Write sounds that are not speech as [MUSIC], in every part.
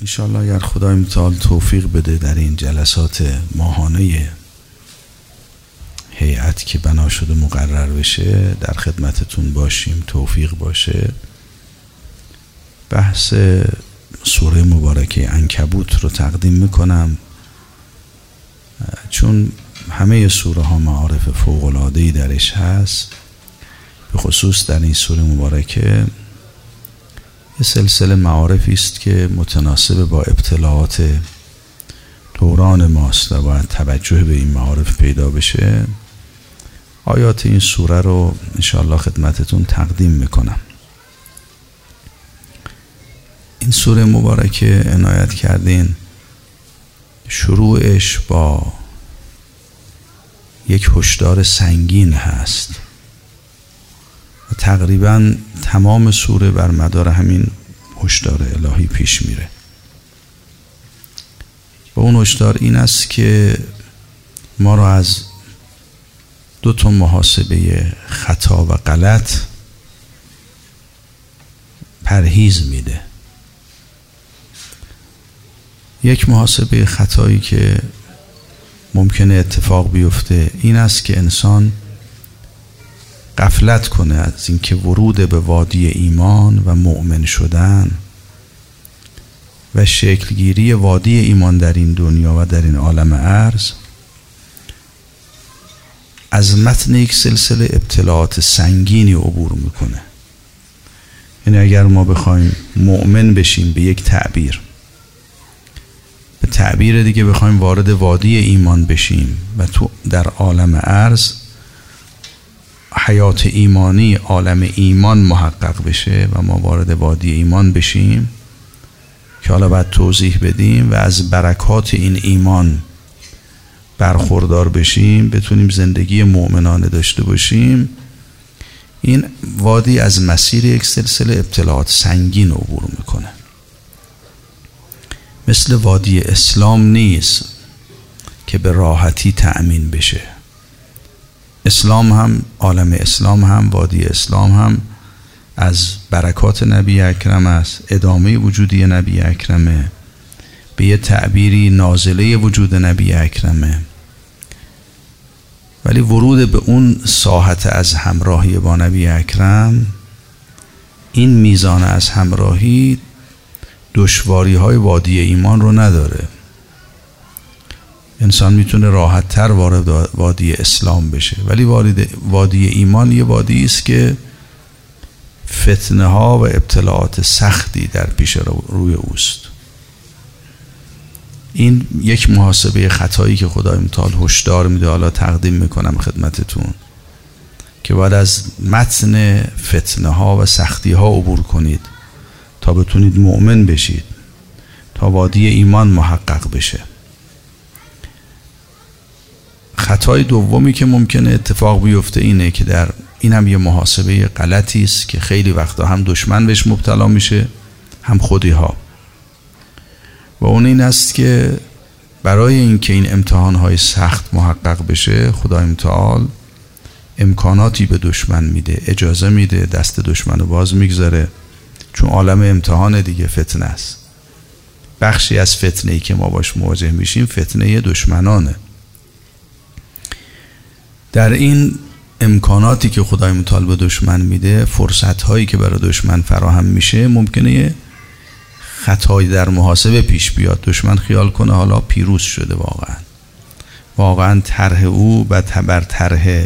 انشاءالله اگر خدای متعال توفیق بده در این جلسات ماهانه هیئت که بنا شده مقرر بشه در خدمتتون باشیم توفیق باشه. بحث سوره مبارکه انکبوت رو تقدیم می‌کنم چون همه سوره ها معارف فوق درش هست به خصوص در این سوره مبارکه یه سلسله معارفی است که متناسب با ابتلاعات دوران ماست و باید توجه به این معارف پیدا بشه. آیات این سوره رو انشاءالله خدمتتون تقدیم می‌کنم. این سوره مبارکه عنایت کردین شروعش با یک هشدار سنگین هست. و تقریبا تمام سوره بر مدار همین هشدار الهی پیش میره. و اون هشدار این است که ما را از دو تا محاسبه خطا و غلط پرهیز میده. یک محاسبه خطایی که ممکنه اتفاق بیفته این است که انسان قفلت کنه از اینکه ورود به وادی ایمان و مؤمن شدن و شکلگیری وادی ایمان در این دنیا و در این عالم عرض از متن یک سلسله ابتلاعات سنگینی عبور می‌کنه. یعنی اگر ما بخوایم مؤمن بشیم به یک تعبیر به تعبیر دیگه بخوایم وارد وادی ایمان بشیم و تو در عالم عرض حیات ایمانی عالم ایمان محقق بشه و ما وارد وادی ایمان بشیم که حالا باید توضیح بدیم و از برکات این ایمان برخوردار بشیم بتونیم زندگی مؤمنانه داشته باشیم. این وادی از مسیر یک سلسله ابتلاعات سنگین عبور می‌کنه. مثل وادی اسلام نیست که به راحتی تأمین بشه. اسلام هم عالم اسلام هم وادی اسلام هم از برکات نبی اکرم است ادامه وجودی نبی اکرمه به یه تعبیری نازله وجود نبی اکرمه. ولی ورود به اون ساحت از همراهی با نبی اکرم این میزان از همراهی دشواری های وادی ایمان رو نداره. انسان می‌تونه راحت تر وارد وادی اسلام بشه. ولی وادی ایمان یه وادی است که فتنه ها و ابتلاعات سختی در پیش روی اوست. این یک محاسبه خطایی که خدای متعال هشدار میده حالا تقدیم می‌کنم خدمتتون که باید از متن فتنه ها و سختی ها عبور کنید تا بتونید مؤمن بشید تا وادی ایمان محقق بشه. خطای دومی که ممکنه اتفاق بیفته اینه که در این هم یه محاسبه غلطی است که خیلی وقتا هم دشمن بهش مبتلا میشه هم خودی ها و اون این است که برای اینکه این امتحان های سخت محقق بشه خدای متعال امکاناتی به دشمن میده اجازه میده دست دشمن رو باز می‌گذاره. چون عالم امتحان دیگه فتنه است. بخشی از فتنه ای که ما باش مواجه میشیم فتنه دشمنانه. در این امکاناتی که خدای متعال به دشمن میده فرصت هایی که برای دشمن فراهم میشه ممکنه خطایی در محاسبه پیش بیاد. دشمن خیال کنه حالا پیروز شده واقعا. واقعا طرح او بر طرح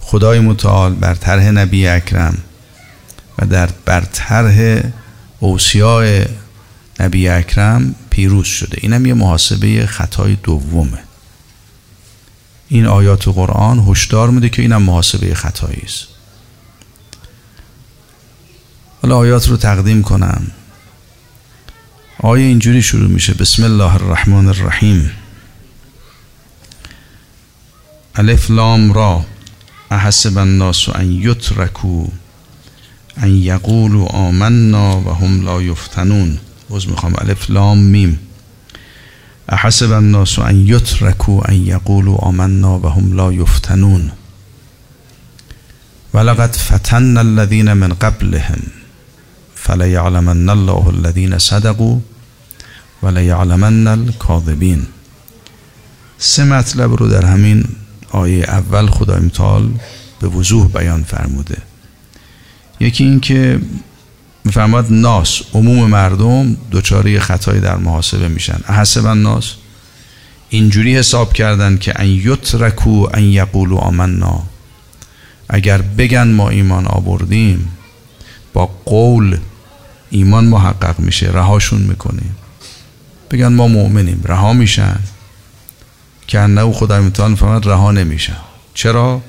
خدای متعال بر طرح نبی اکرم و در بر طرح اوسیاء نبی اکرم پیروز شده. اینم یه محاسبه خطای دومه. این آیات قرآن هشدار میده که اینم محاسبه خطایی است. حالا آیات رو تقدیم کنم. آیه اینجوری شروع میشه. بسم الله الرحمن الرحیم. الف لام را. احسب الناس ان یترکو ان یقولوا آمنا و هم لا یفتنون. باز می‌خوام الف لام میم. احسب الناس ان یترکو ان یقولوا آمنا و هم لا یفتنون ولقد فتن الذين من قبلهم فلیعلمن الله الذين صدقوا و لیعلمن الکاذبین سه مطلب رو در همین آیه اول خدای متعال به وضوح بیان فرموده. یکی این که میفرماد ناس عموم مردم دوچاری خطایی در محاسبه میشن. احسب ناس اینجوری حساب کردن که ان یترکو ان یقولو آمنا. اگر بگن ما ایمان آوردیم با قول ایمان محقق میشه رهاشون می‌کنیم. بگن ما مؤمنیم رها میشن. که انه خدای متعال فهمد رها نمیشن. چرا؟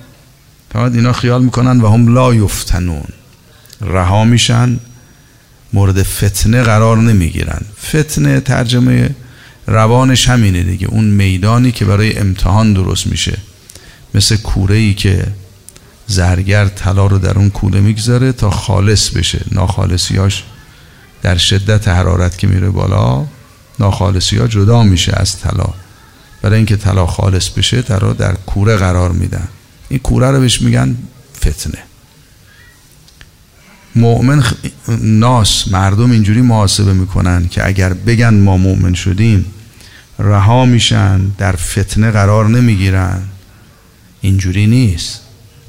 فهمد اینا خیال می‌کنن و هم لا یفتنون. رها میشن مورد فتنه قرار نمی‌گیرن. فتنه ترجمه روانش همینه دیگه. اون میدانی که برای امتحان درست میشه. مثل کوره ای که زرگر طلا رو در اون کوره می‌گذاره تا خالص بشه. ناخالصیاش در شدت حرارت که میره بالا ناخالصی ها جدا میشه از طلا. برای اینکه طلا خالص بشه در در کوره قرار میدن. این کوره رو بهش میگن فتنه. مؤمن ناس مردم اینجوری محاسبه می‌کنن که اگر بگن ما مؤمن شدیم رها میشن در فتنه قرار نمی‌گیرن. اینجوری نیست.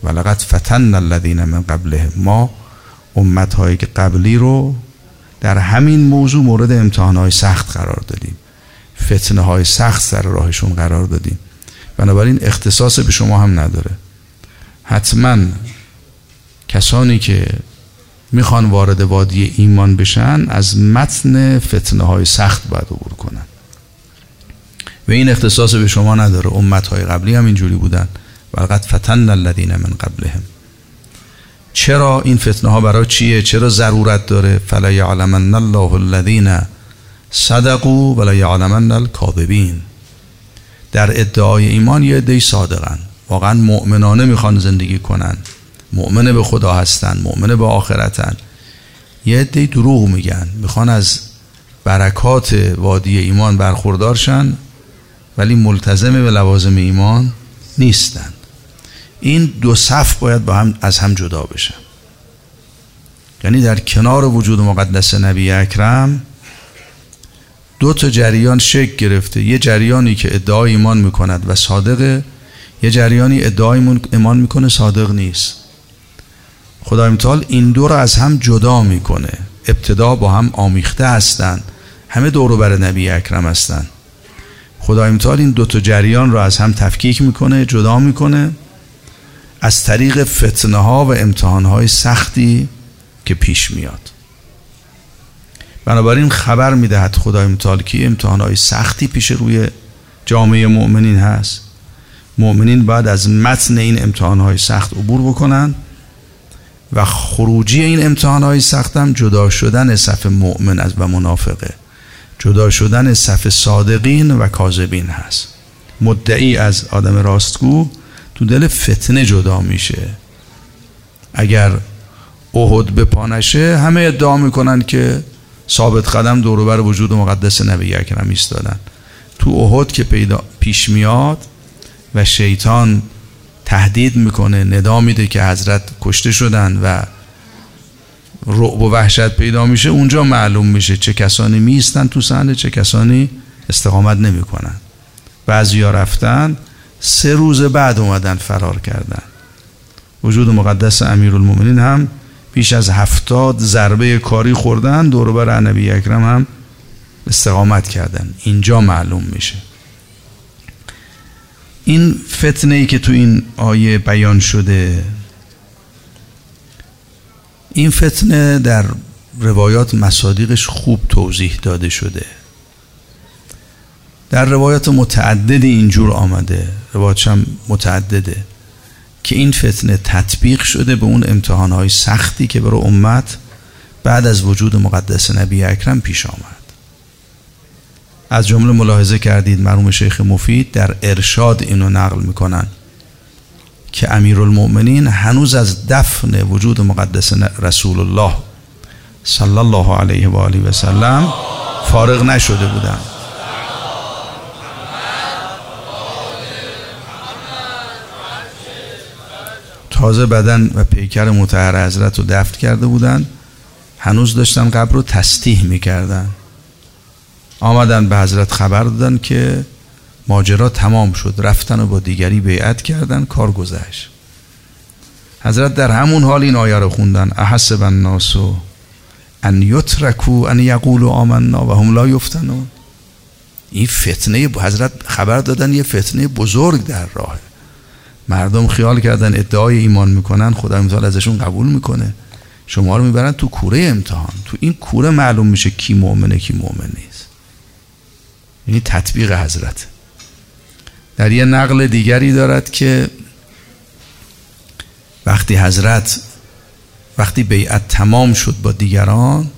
ولقد فتن الذین من قبله ما امت های قبلی رو در همین موضوع مورد امتحان های سخت قرار دادیم. فتنه های سخت سر راهشون قرار دادیم. بنابراین اختصاص به شما هم نداره. حتما کسانی که می‌خوان وارد وادی ایمان بشن از متن فتنه های سخت باید عبور کنن. و این اختصاص به شما نداره. امت های قبلی هم اینجوری بودن. ولقد فتن الذین من قبلهم. چرا این فتنه ها برای چیه؟ چرا ضرورت داره؟ فلا یعلمن الله الذین صدقوا ولا یعلمن الکاذبین. در ادعای ایمان یه عده صادقن. واقعا مؤمنانه می‌خوان زندگی کنن. مؤمن به خدا هستن مؤمن به آخرتن. یه عده دروغ میگن می‌خوان از برکات وادی ایمان برخوردارشن ولی ملتزم به لوازم ایمان نیستن. این دو صف باید با هم از هم جدا بشن یعنی در کنار وجود مقدس نبی اکرم دو تا جریان شکل گرفته. یه جریانی که ادعای ایمان می‌کند و صادقه یه جریانی ادعای ایمان می‌کنه صادق نیست. خدای متعال این دو رو از هم جدا می‌کنه. ابتدا با هم آمیخته هستند همه دورو بر نبی اکرم هستند خدای متعال این دو تا جریان رو از هم تفکیک می‌کنه جدا می‌کنه. از طریق فتنه ها و امتحان های سختی که پیش میاد. بنابراین خبر می‌دهد خدای متعال که امتحان های سختی پیش روی جامعه مؤمنین هست. مؤمنین بعد از متن این امتحان های سخت عبور بکنن. و خروجی این امتحان های سخت هم جدا شدن صف مؤمن از و منافقه. جدا شدن صف صادقین و کاذبین هست. مدعی از آدم راستگو تو دل فتنه جدا میشه. اگر احد به پانشه همه ادعا می‌کنن که ثابت قدم دوروبر وجود مقدس نبی اکرم ایستادن. تو احد که پیدا پیش میاد و شیطان تهدید می‌کنه ندا میده که حضرت کشته شدن و رعب و وحشت پیدا میشه اونجا معلوم میشه چه کسانی میستن تو صحنه چه کسانی استقامت نمی‌کنن. بعضیا رفتن سه روز بعد اومدن فرار کردن. وجود مقدس امیر المومنین هم بیش از هفتاد ضربه کاری خوردن دوروبر نبی اکرم هم استقامت کردن. اینجا معلوم میشه. این فتنه ای که تو این آیه بیان شده این فتنه در روایات مصادیقش خوب توضیح داده شده. در روایات متعددی اینجور آمده روایاتش هم متعدده که این فتنه تطبیق شده به اون امتحانهای سختی که برای امت بعد از وجود مقدس نبی اکرم پیش آمد. از جمله ملاحظه کردید مرحوم شیخ مفید در ارشاد اینو نقل می‌کنن که امیرالمؤمنین هنوز از دفن وجود مقدس رسول الله صلی الله علیه و آله و سلم فارغ نشده بودند. تازه بدن و پیکر متحر حضرت رو دفت کرده بودن هنوز داشتن قبر رو تستیح می‌کردن آمدن به حضرت خبر دادن که ماجرا تمام شد. رفتن و با دیگری بیعت کردن کار گذشت. حضرت در همون حال این آیه رو خوندن. احسب الناس ان یترکو ان یقولو آمنا و هم لا یفتنون. این فتنه حضرت خبر دادن یه فتنه بزرگ در راه. مردم خیال کردن ادعای ایمان می‌کنن خدا امتحان ازشون قبول می‌کنه. شما رو می‌برن تو کوره امتحان. تو این کوره معلوم میشه کی مؤمنه کی مؤمن نیست یعنی تطبیق حضرت. در یه نقل دیگری دارد که وقتی حضرت وقتی بیعت تمام شد با دیگران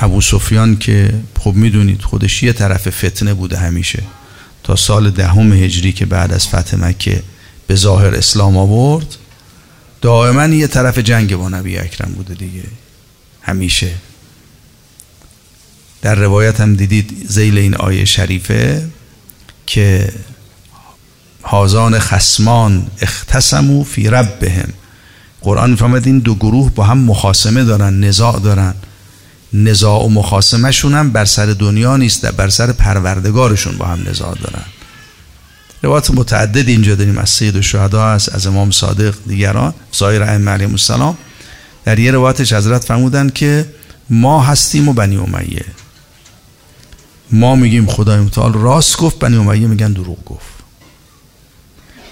ابو سفیان که خب می‌دونید خودش یه طرف فتنه بوده همیشه. تا سال دهم هجری که بعد از فتح مکه به ظاهر اسلام آورد دائما یه طرف جنگ با نبی اکرم بوده دیگه. همیشه. در روایت هم دیدید زیل این آیه شریفه که حازان خسمان اختصمو فی ربهم. قرآن می‌فهمد این دو گروه با هم مخاسمه دارن نزاع دارن. نزاع و مخاسمه شون هم بر سر دنیا نیست بر سر پروردگارشون با هم نزاع دارن. روایت متعدد اینجا داریم از سید و شهدا هست از امام صادق دیگران سایر ائمه علیهم السلام. در یه روایتش حضرت فرمودن که ما هستیم و بنی امیه. ما میگیم خدای متعال راست گفت بنی امیه میگن دروغ گفت.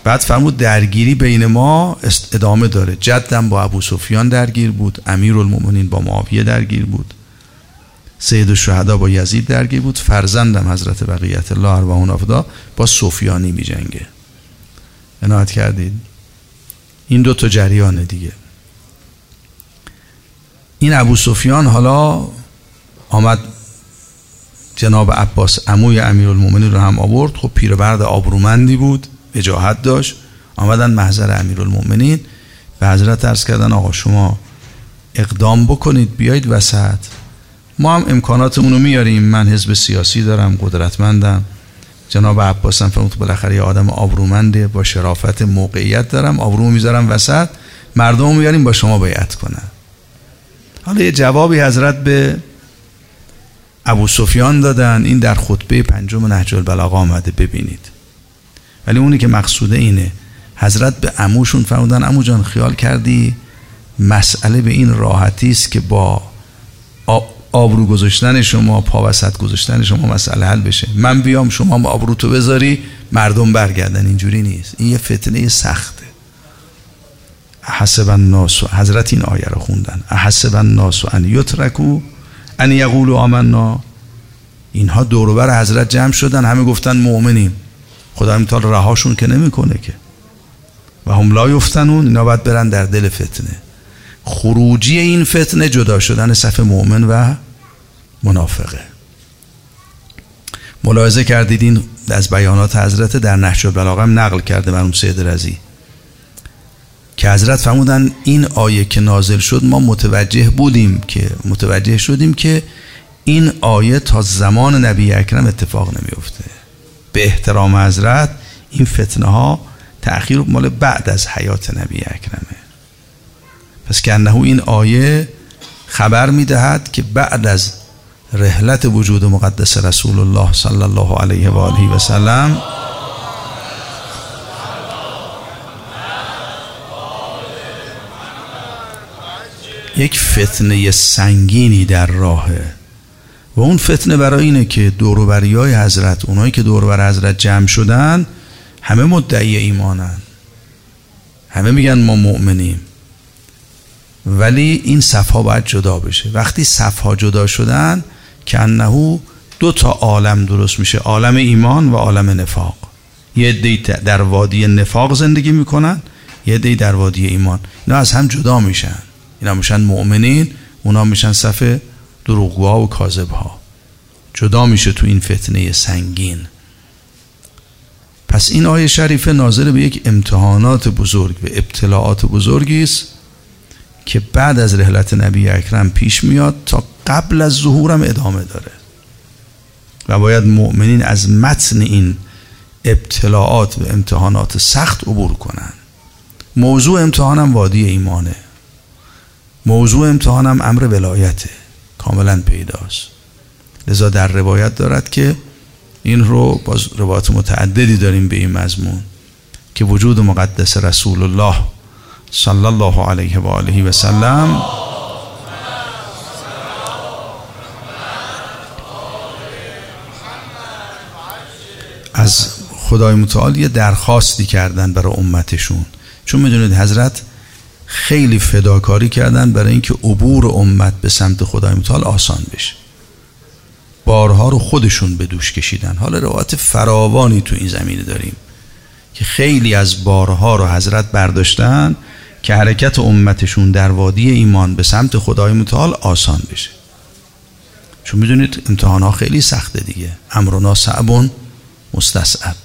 بعد فرمود درگیری بین ما ادامه داره. جدم با ابو سفیان درگیر بود امیر المؤمنین با معاویه درگیر بود سید الشهدا با یزید درگیر بود فرزندم حضرت بقیت الله ارواحون افدا با سفیانی می جنگه عنایت کردید؟ این دو تا جریانه دیگه. این ابو سفیان حالا آمد جناب عباس عموی امیرالمومنین رو هم آورد. خب پیرمرد آبرومندی بود وجاهت داشت. آمدن محضر امیرالمومنین به حضرت ارز کردن آقا شما اقدام بکنید بیایید وسط. ما هم امکاناتمون رو میاریم. من حزب سیاسی دارم قدرتمندم. جناب عباس هم فرمود بالاخره یه آدم آبرومنده با شرافت موقعیت دارم. آبرومو می‌ذارم وسط. مردم میاریم با شما بیعت کنن. حالا یه جوابی حضرت به ابو سفیان دادن. این در خطبه پنجم نهج البلاغه آمده. ببینید. ولی اونی که مقصوده اینه. حضرت به عموشون فرمودن عمو جان خیال کردی مسئله به این راحتی است که با آبرو گذاشتن شما پا وسط گذاشتن شما مسئله حل بشه. من بیام شما آبرو تو بذاری مردم برگردن. اینجوری نیست. این یه فتنه سخته. احسب الناس حضرت این آیه رو خوندن. احسب الناس ان یترکو ان یقولوا آمنا. اینها دوروبر حضرت جمع شدن همه گفتن مؤمنیم. خدا امتال رهاشون که نمی‌کنه که. و هم لا یفتنون اینا باید برن در دل فتنه. خروجی این فتنه جدا شدن صف مؤمن و منافقه. ملاحظه کردید این از بیانات حضرت در نحش بلاغم نقل کرده مرحوم سید رزی که حضرت فرمودن این آیه که نازل شد ما متوجه بودیم که متوجه شدیم که این آیه تا زمان نبی اکرم اتفاق نمیفته به احترام حضرت این فتنه ها تأخیر مال بعد از حیات نبی اکرمه. پس که انه این آیه خبر می‌دهد که بعد از رحلت وجود مقدس رسول الله صلی الله علیه و آله و سلم یک فتنه سنگینی در راهه. و اون فتنه برای اینه که دوروبری های حضرت اونایی که دوربر حضرت جمع شدن همه مدعی ایمانن. همه میگن ما مؤمنیم. ولی این صفها باید جدا بشه. وقتی صفها جدا شدن که انهو دو تا عالم درست میشه. عالم ایمان و عالم نفاق. یه دی در وادی نفاق زندگی می‌کنن یه دی در وادی ایمان. اینا از هم جدا میشن. اینا میشن مؤمنین اونا میشن صف دروغگوها و کاذبها. جدا میشه تو این فتنه سنگین. پس این آیه شریفه ناظر به یک امتحانات بزرگ و ابتلاعات بزرگی است که بعد از رحلت نبی اکرم پیش میاد تا قبل از ظهورم ادامه داره. و باید مؤمنین از متن این ابتلاعات و امتحانات سخت عبور کنن. موضوع امتحانم وادی ایمانه. موضوع امتحانم امر ولایته. کاملا پیداست. لذا در روایت دارد که این رو باز روایت متعددی داریم به این مضمون که وجود مقدس رسول الله صلی الله علیه و آله و سلم از خدای متعال یه درخواستی کردن برای امتشون. چون می‌دونید حضرت خیلی فداکاری کردن برای اینکه عبور امت به سمت خدای متعال آسان بشه. بارها رو خودشون به دوش کشیدن. حالا روایت فراوانی تو این زمینه داریم که خیلی از بارها رو حضرت برداشتن که حرکت امتشون در وادی ایمان به سمت خدای متعال آسان بشه. چون می‌دونید امتحان ها خیلی سخته دیگه. امرنا صعبون مستصعب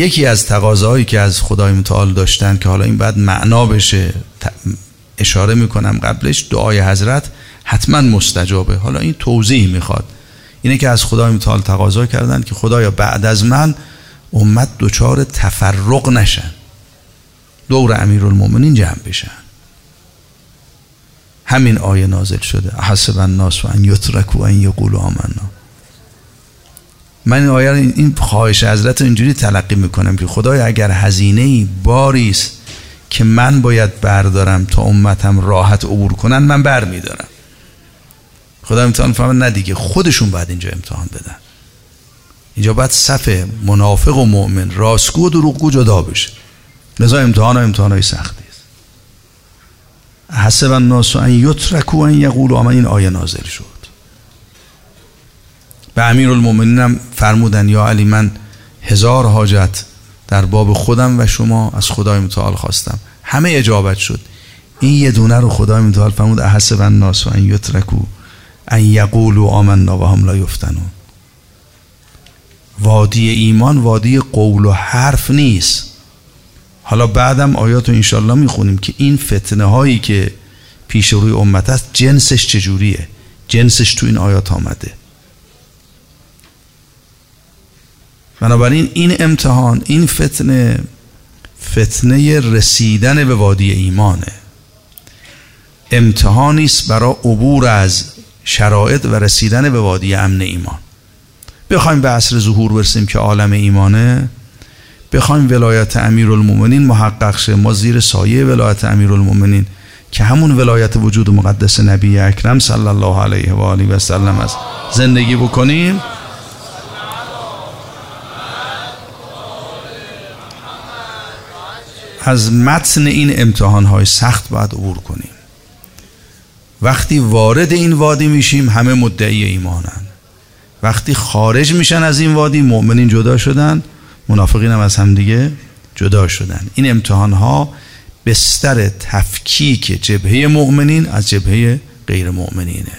یکی از تقاضاهایی که از خدای متعال داشتن که حالا این بعد معنا بشه اشاره می‌کنم قبلش دعای حضرت حتما مستجابه. حالا این توضیح می‌خواد. اینه که از خدای متعال تقاضا کردن که خدایا بعد از من امت دچار تفرق نشن. دور امیرالمومنین جمع بشن. همین آیه نازل شده. حسب الناس و ان یترکو ان یقولوا آمنا. من آیه این خواهش حضرت اینجوری تلقی می‌کنم که خدای اگر هزینه ای باری است که من باید بردارم تا امتم راحت عبور کنن من بر میدارم خدا امتحان فهمه نه دیگه خودشون باید اینجا امتحان بدن. اینجا باید صف منافق و مؤمن راستگو و دروغگو جدا بشه. لذا امتحان و امتحان های سختی است. حسب الناس ان یترکو ان یقولوا این آیه نازل شد. به امیر هم فرمودن یا علی من هزار حاجت در باب خودم و شما از خدای متعال خواستم. همه اجابت شد. این یه دونه رو خدای متعال فرمود احسب الناس و ان یترکو ان یقولوا آمنا و هم لا یفتنون. وادی ایمان وادی قول و حرف نیست. حالا بعدم آیات رو انشالله می‌خونیم که این فتنه هایی که پیش روی امت است جنسش چجوریه؟ جنسش تو این آیات آمده. بنابراین این امتحان این فتنه فتنه رسیدن به وادی ایمانه. امتحانی است برای عبور از شرایط و رسیدن به وادی امن ایمان. بخوایم به عصر ظهور برسیم که عالم ایمانه. بخوایم ولایت امیرالمومنین محقق شه. ما زیر سایه ولایت امیرالمومنین که همون ولایت وجود مقدس نبی اکرم صلی الله علیه و آله و سلم است. زندگی بکنیم. از متن این امتحان های سخت باید عبور کنیم. وقتی وارد این وادی میشیم همه مدعی ایمانن. وقتی خارج میشن از این وادی مؤمنین جدا شدن منافقین هم از هم دیگه جدا شدن. این امتحان ها بستر تفکیک جبهه مؤمنین از جبهه غیر مؤمنینه.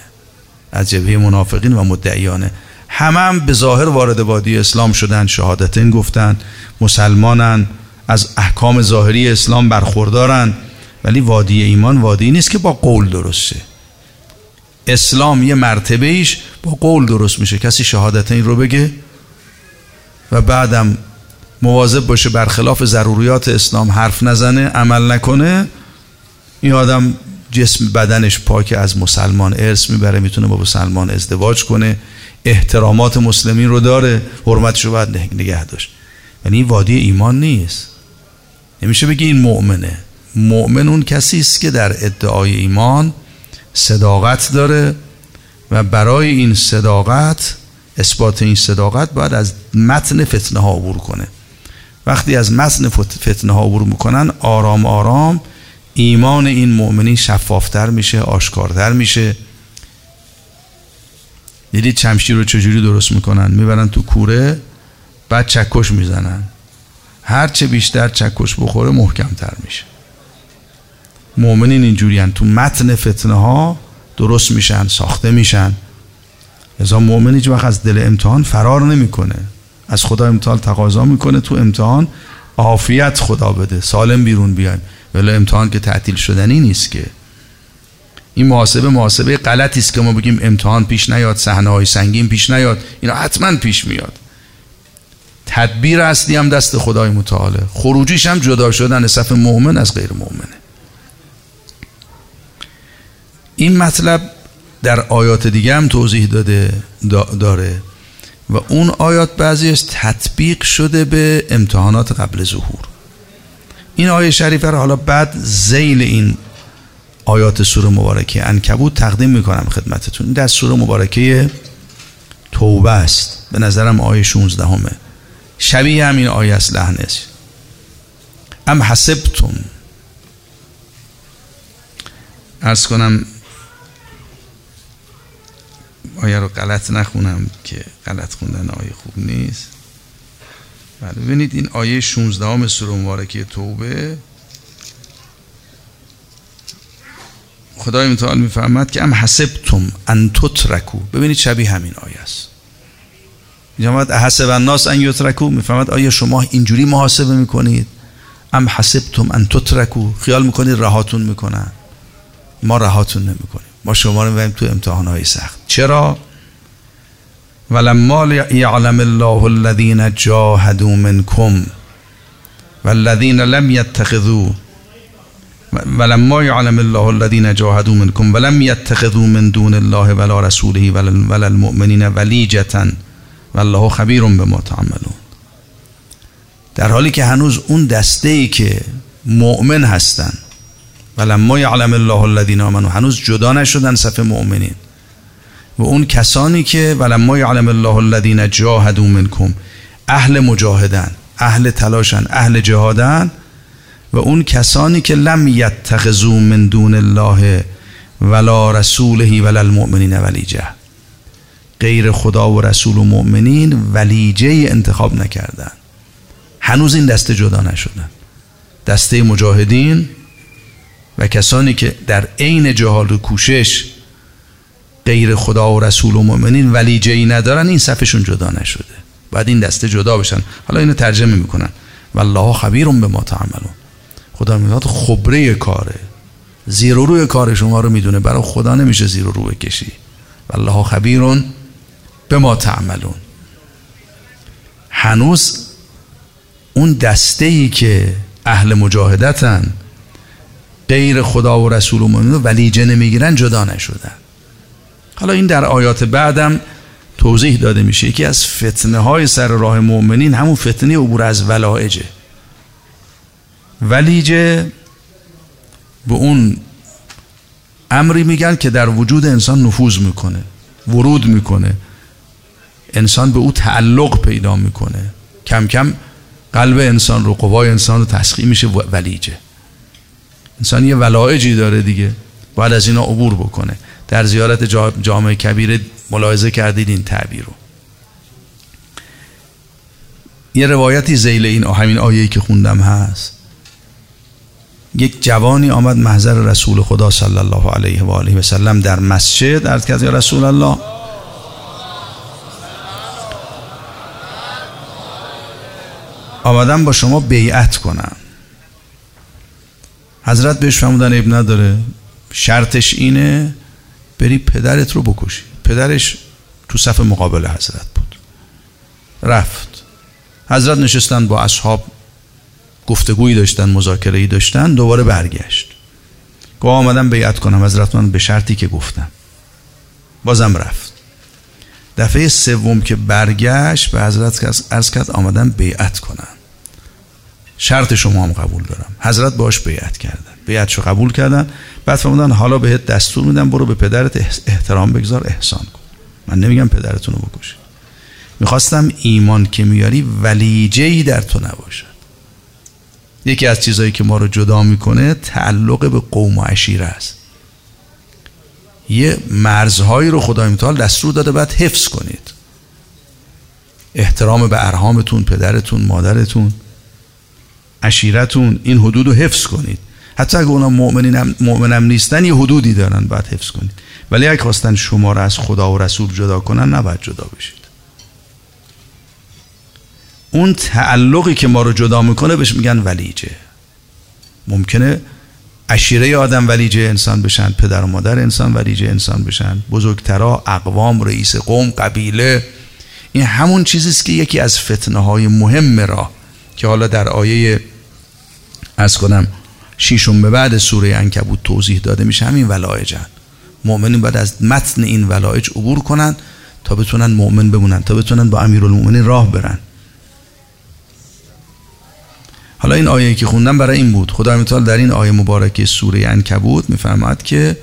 از جبهه منافقین و مدعیانه. همه هم به ظاهر وارد وادی اسلام شدن شهادتین گفتن مسلمانن. از احکام ظاهری اسلام برخوردارن ولی وادی ایمان وادی نیست که با قول درسته اسلام یه مرتبه ایش با قول درست میشه. کسی شهادت این رو بگه و بعدم مواظب باشه برخلاف ضروریات اسلام حرف نزنه عمل نکنه این آدم جسم بدنش پاک از مسلمان ارث می‌بره می‌تونه با مسلمان ازدواج کنه احترامات مسلمین رو داره حرمتش رو باید نگه داشت. یعنی وادی ایمان نیست. نمیشه بگی این مؤمنه. مؤمن اون کسی است که در ادعای ایمان صداقت داره و برای این صداقت اثبات این صداقت باید از متن فتنه ها عبور کنه. وقتی از متن فتنه ها عبور می‌کنن آرام آرام ایمان این مؤمنین شفافتر میشه آشکارتر میشه. دیدید چمشیر رو چجوری درست می‌کنن؟ می‌برن تو کوره بعد چکش می‌زنن. هرچه بیشتر چکش بخوره محکمتر میشه. مؤمنین اینجوری تو متن فتنه ها درست میشن ساخته میشن. لذا مؤمن هیچ وقت از دل امتحان فرار نمی‌کنه. از خدا امتحان تقاضا می‌کنه تو امتحان. عافیت خدا بده. سالم بیرون بیایم. ولی امتحان که تعطیل شدنی نیست که. این محاسبه محاسبه غلطی است که ما بگیم امتحان پیش نیاد صحنه های سنگین پیش نیاد. اینا حتما پیش میاد. تدبیر اصلی هم دست خدای متعاله خروجیش هم جدا شدن صف مؤمن از غیر مؤمنه. این مطلب در آیات دیگه هم توضیح داده داره. و اون آیات بعضیش تطبیق شده به امتحانات قبل ظهور. این آیه شریفه رو حالا بعد زیل این آیات سوره مبارکه. انکبوت تقدیم می‌کنم خدمتتون. در سوره مبارکه توبه است. به نظرم آیه 16 همه شبیه همین آیه است لحنش. ام حسبتم. ارز کنم آیه رو غلط نخونم که غلط خوندن آیه خوب نیست. بله ببینید این آیه 16 همه سوره مبارکه توبه. خدای متعال میفرماد که ام حسبتم ان تترکو. ببینید شبیه همین آیه است. میفرماد حسب الناس ان یترکو میفرماد آیا شما اینجوری محاسبه می‌کنید؟ ام حسبتم ان تترکو. خیال می‌کنید رهاتون می‌کنن. ما رهاتون نمی‌کنیم. ما شما رو می‌بریم تو امتحان های سخت. چرا؟ ولما یعلم الله الذين جاهدوا منكم والذين لم يتخذوا ولما يعلم الله الذين جاهدوا منكم ولم يتخذوا من دون الله ولا رسوله ولا المؤمنين وليجة والله خبیر بما تعملون. در حالی که هنوز اون دسته ای که مؤمن هستن ولما يعلم الله الذين آمنوا هنوز جدا نشدن صف مؤمنین. و اون کسانی که ولما يعلم الله الذين جاهدوا منكم اهل مجاهدن اهل تلاشن اهل جهادن و اون کسانی که لم یتخذو من دون الله ولا رسوله ولا المؤمنین ولیجه غیر خدا و رسول و مؤمنین ولیجه انتخاب نکردن. هنوز این دسته جدا نشدن. دسته مجاهدین و کسانی که در عین جهال و کوشش غیر خدا و رسول و مؤمنین ولیجه ای ندارن این صفشون جدا نشده. بعد این دسته جدا بشن. حالا اینو ترجمه می‌کنن. والله خبیر به ما تعملون. خدا میاد خبره کاره. زیر و روی کار شما رو می‌دونه. برای خدا نمیشه زیر و روی کشی. والله خبیرون به ما تعملون. هنوز اون دسته ای که اهل مجاهدتن غیر خدا و رسول و مؤمنین ولیجه نمی‌گیرن جدا نشدن. حالا این در آیات بعدم توضیح داده میشه. یکی از فتنه های سر راه مؤمنین همون فتنه عبور از ولایجه. ولیجه به اون امری میگن که در وجود انسان نفوذ می‌کنه ورود می‌کنه. انسان به او تعلق پیدا می‌کنه. کم کم قلب انسان رو قوای انسان رو تسخیم میشه ولیجه. انسان یه ولایجی داره دیگه. باید از اینا عبور بکنه. در زیارت جامعه کبیر ملاحظه کردید این تعبیر رو. یه روایتی زیل این همین آیه‌ای که خوندم هست. یک جوانی آمد محضر رسول خدا صلی الله علیه و آله و سلم در مسجد. عرض کرد یا رسول الله آمدم با شما بیعت کنم. حضرت بهش فرمودن ابن نداره. شرطش اینه بری پدرت رو بکشی. پدرش تو صف مقابل حضرت بود. رفت. حضرت نشستن با اصحاب گفتگویی داشتن مذاکره ای داشتن دوباره برگشت. گفت آمدم بیعت کنم. حضرت من به شرطی که گفتم. بازم رفت. دفعه سوم که برگشت به حضرت ارز کرد آمدم بیعت کنم شرط شما هم قبول دارم. حضرت باش بیعت کردن. بیعتشو قبول کردن. بعد فرمودن حالا بهت دستور میدم برو به پدرت احترام بگذار احسان کن. من نمیگم پدرتون رو بکشید می‌خواستم ایمان که میاری ولیجه ای در تو نباشد. یکی از چیزهایی که ما رو جدا می‌کنه تعلق به قوم و عشیره است. یه مرزهایی رو خدای متعال دستور داده باید حفظ کنید. احترام به ارهامتون پدرتون مادرتون عشیرتون این حدود رو حفظ کنید. حتی اگه اونا مؤمنین مؤمنم نیستن یه حدودی دارن باید حفظ کنید. ولی اگه خواستن شما رو از خدا و رسول جدا کنن نباید جدا بشید. اون تعلقی که ما رو جدا می‌کنه بهش میگن ولیجه. ممکنه عشیره آدم ولیجه انسان بشن پدر و مادر انسان ولیجه انسان بشن. بزرگترا اقوام رئیس قوم قبیله. این همون چیزیست که یکی از فتنه های مهم را که حالا در آیه از کنم شیشون به بعد سوره انکبوت توضیح داده میشه همین ولایجن مؤمنین باید از متن این ولایج عبور کنن تا بتونن مؤمن بمونن تا بتونن با امیرالمؤمنین راه برن. حالا این آیه که خوندم برای این بود. خدا متعال در این آیه مبارکه سوره انکبوت میفرماد که